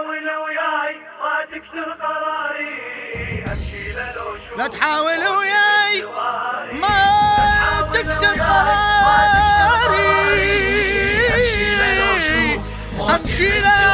تحاول وياي ما تكسر قراري امشي لو لا تحاول وياي. ما تكسر قراري. أمشي لو امشي لا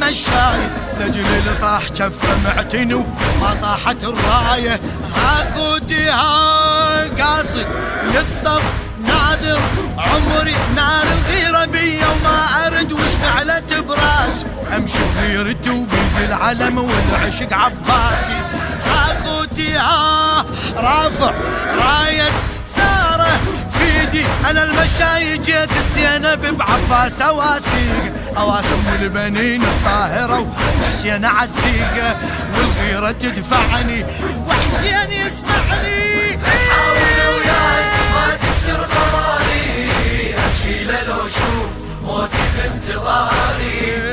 مشاي اللي طاح كفه معتني وما طاحت الراية. اخوتي ها قاصد. للطف ناذر. عمري نار الغيرة بيا وما أرد واشتعلت براس. أمشي بغيرتي وبيد العلم والعشق عباسي. اخوتي ها رافع راية ثارة. بيدي أنا المشاي. جيت الزينب بعباس أواسيق. اواسم البنين الطاهرة وحسين عزيقة والغيرة تدفعني وحسين يسمعني. حاول وياي ما تكسر قراري أمشي لو أشوف موتي بانتظاري لا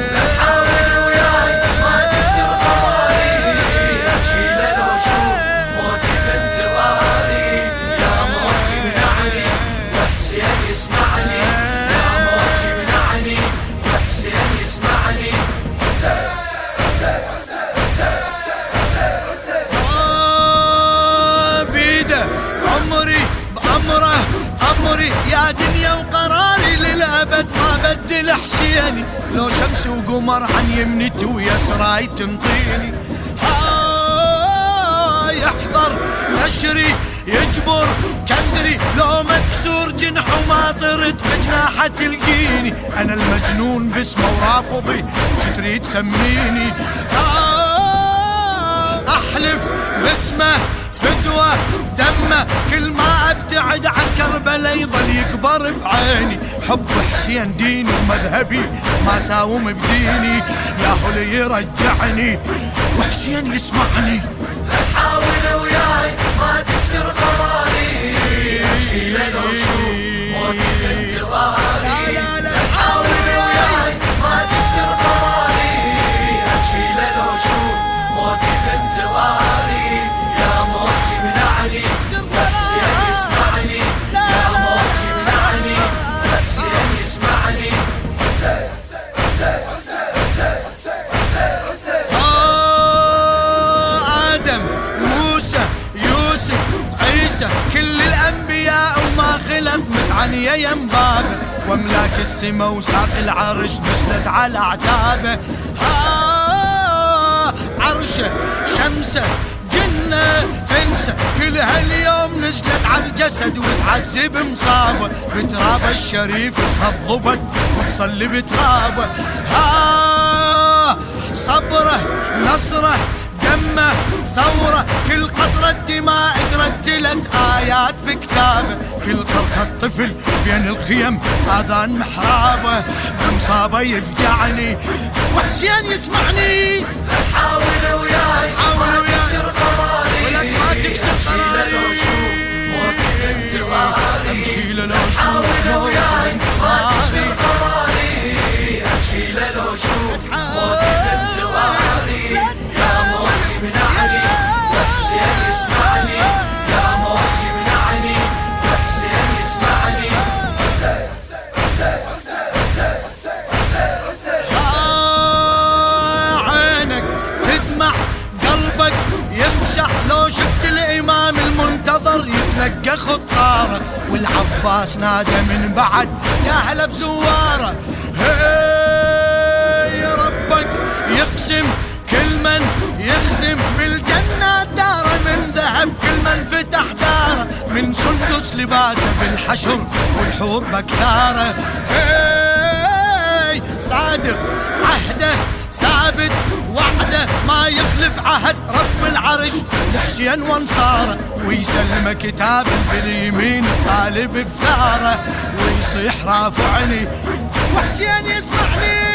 ما بدل حسيني لو شمس وقمر عن يمنتي ويسراي تنطيني ها يحضر نشري يجبر كسري لو مكسور جنح وما طرت بجناحة تلقيني. أنا المجنون باسمه ورافضي شو تريد تسميني آه أحلف باسمه فدوة دمه كل ما أبتعد عن كربلاء يظل يكبر بعيني. حب حسين ديني ومذهبي ما ساوم بديني يا هو يرجعني. وحسين يسمعني. حاول وياي ما تكسر قراري لو أشوف موتي بابه واملاك السما وساق العرش نزلت على اعتابه آه عرشه شمسه جنة انسى كل هاليوم نزلت على الجسد وتعذب مصابه بترابه الشريف تخضبت وتصلي بترابه ها صبره نصره دمه ثورة كل قطرة دماء ترتلت آيات بكتابه كل صرخة طفل بين الخيم. آذان محرابة. بمصابه يفجعني. وحسين يسمعني. المنتظر يتلقى خطاره والعباس نادى من بعد. يا هلا بزواره هي ربك يقسم كل من يخدم بالجنة. داره من ذهب كل من فتح داره. من سندس لباسه بالحشر والحور بكثاره هي صادق عهده ثابت وعده ما يخلف عهد رب العرش. لحسين وانصاره ويسلمه كتاب باليمين طالب بثاره ويصيح رافعني. وحسين يسمعني.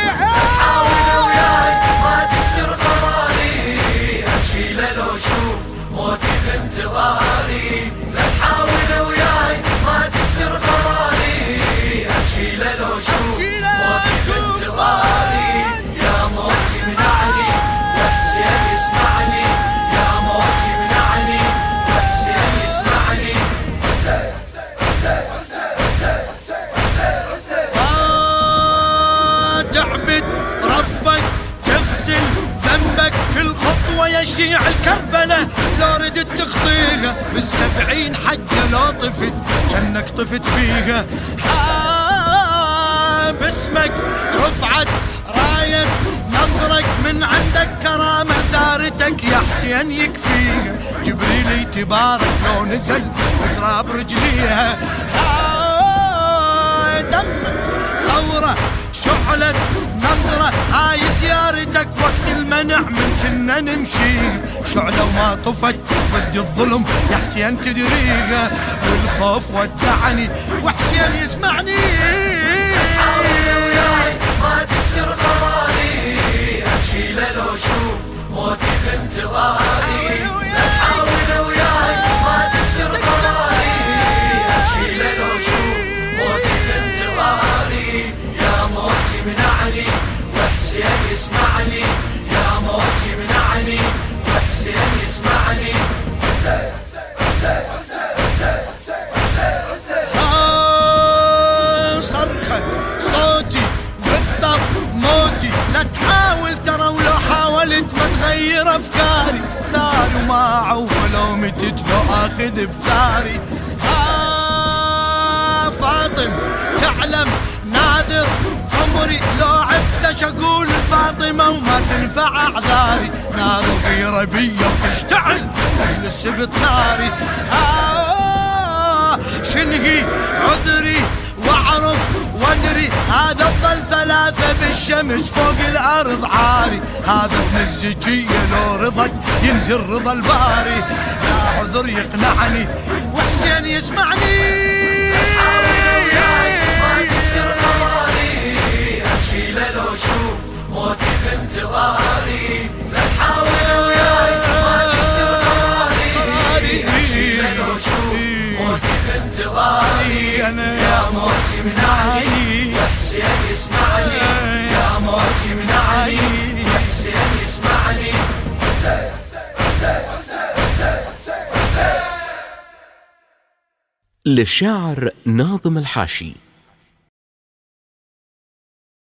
ربك تغسل ذنبك كل خطوة يا شيع الكربلة. لو ردت تخطيها بالسبعين حجة لا طفت جنك طفت فيها. باسمك اسمك رفعت راية نصرك من عندك كرامة زارتك يا حسين يكفيها. جبريل يتبارك لو نزل وتراب رجليها. دمك ثورة شعلة نصر من كنا نمشي. شعلة وما طفت ضد الظلم. يا حسين تدريها والخوف ودعني وحسين يسمعني. حاول وياي ما تكسر قراري. لو موتي بانتظاري وياي ما تكسر قراري. لو موتي بانتظاري يا موتي منعني وحسين يسمعني. يا موتي منعني وحسين يسمعني آه، صرخة صوتي موتي. لا تحاول ترى ولو حاولت ما تغير أفكاري. ثاري وما عوف لو متت لو آخذ بثاري. آه فاطم تعلم ناذر عمري لو أقول فاطمة وما تنفع أعذاري. نار غيرة بيا وتشتعل لاجل السبط ناري. آه شنهي عذري وأعرف وأدري هذا الظل ثلاثة بالشمس فوق الأرض عاري. هذا ابن الزكية لو رضت ينزل رضا الباري. لا عذر يقنعني وحسين يسمعني. وياي ما تكسر قراري امشي لو شوف لا تحاول وياي ما تكسر يا يسمعني يا موتي منعني وحسين يسمعني للشاعر ناظم الحاشي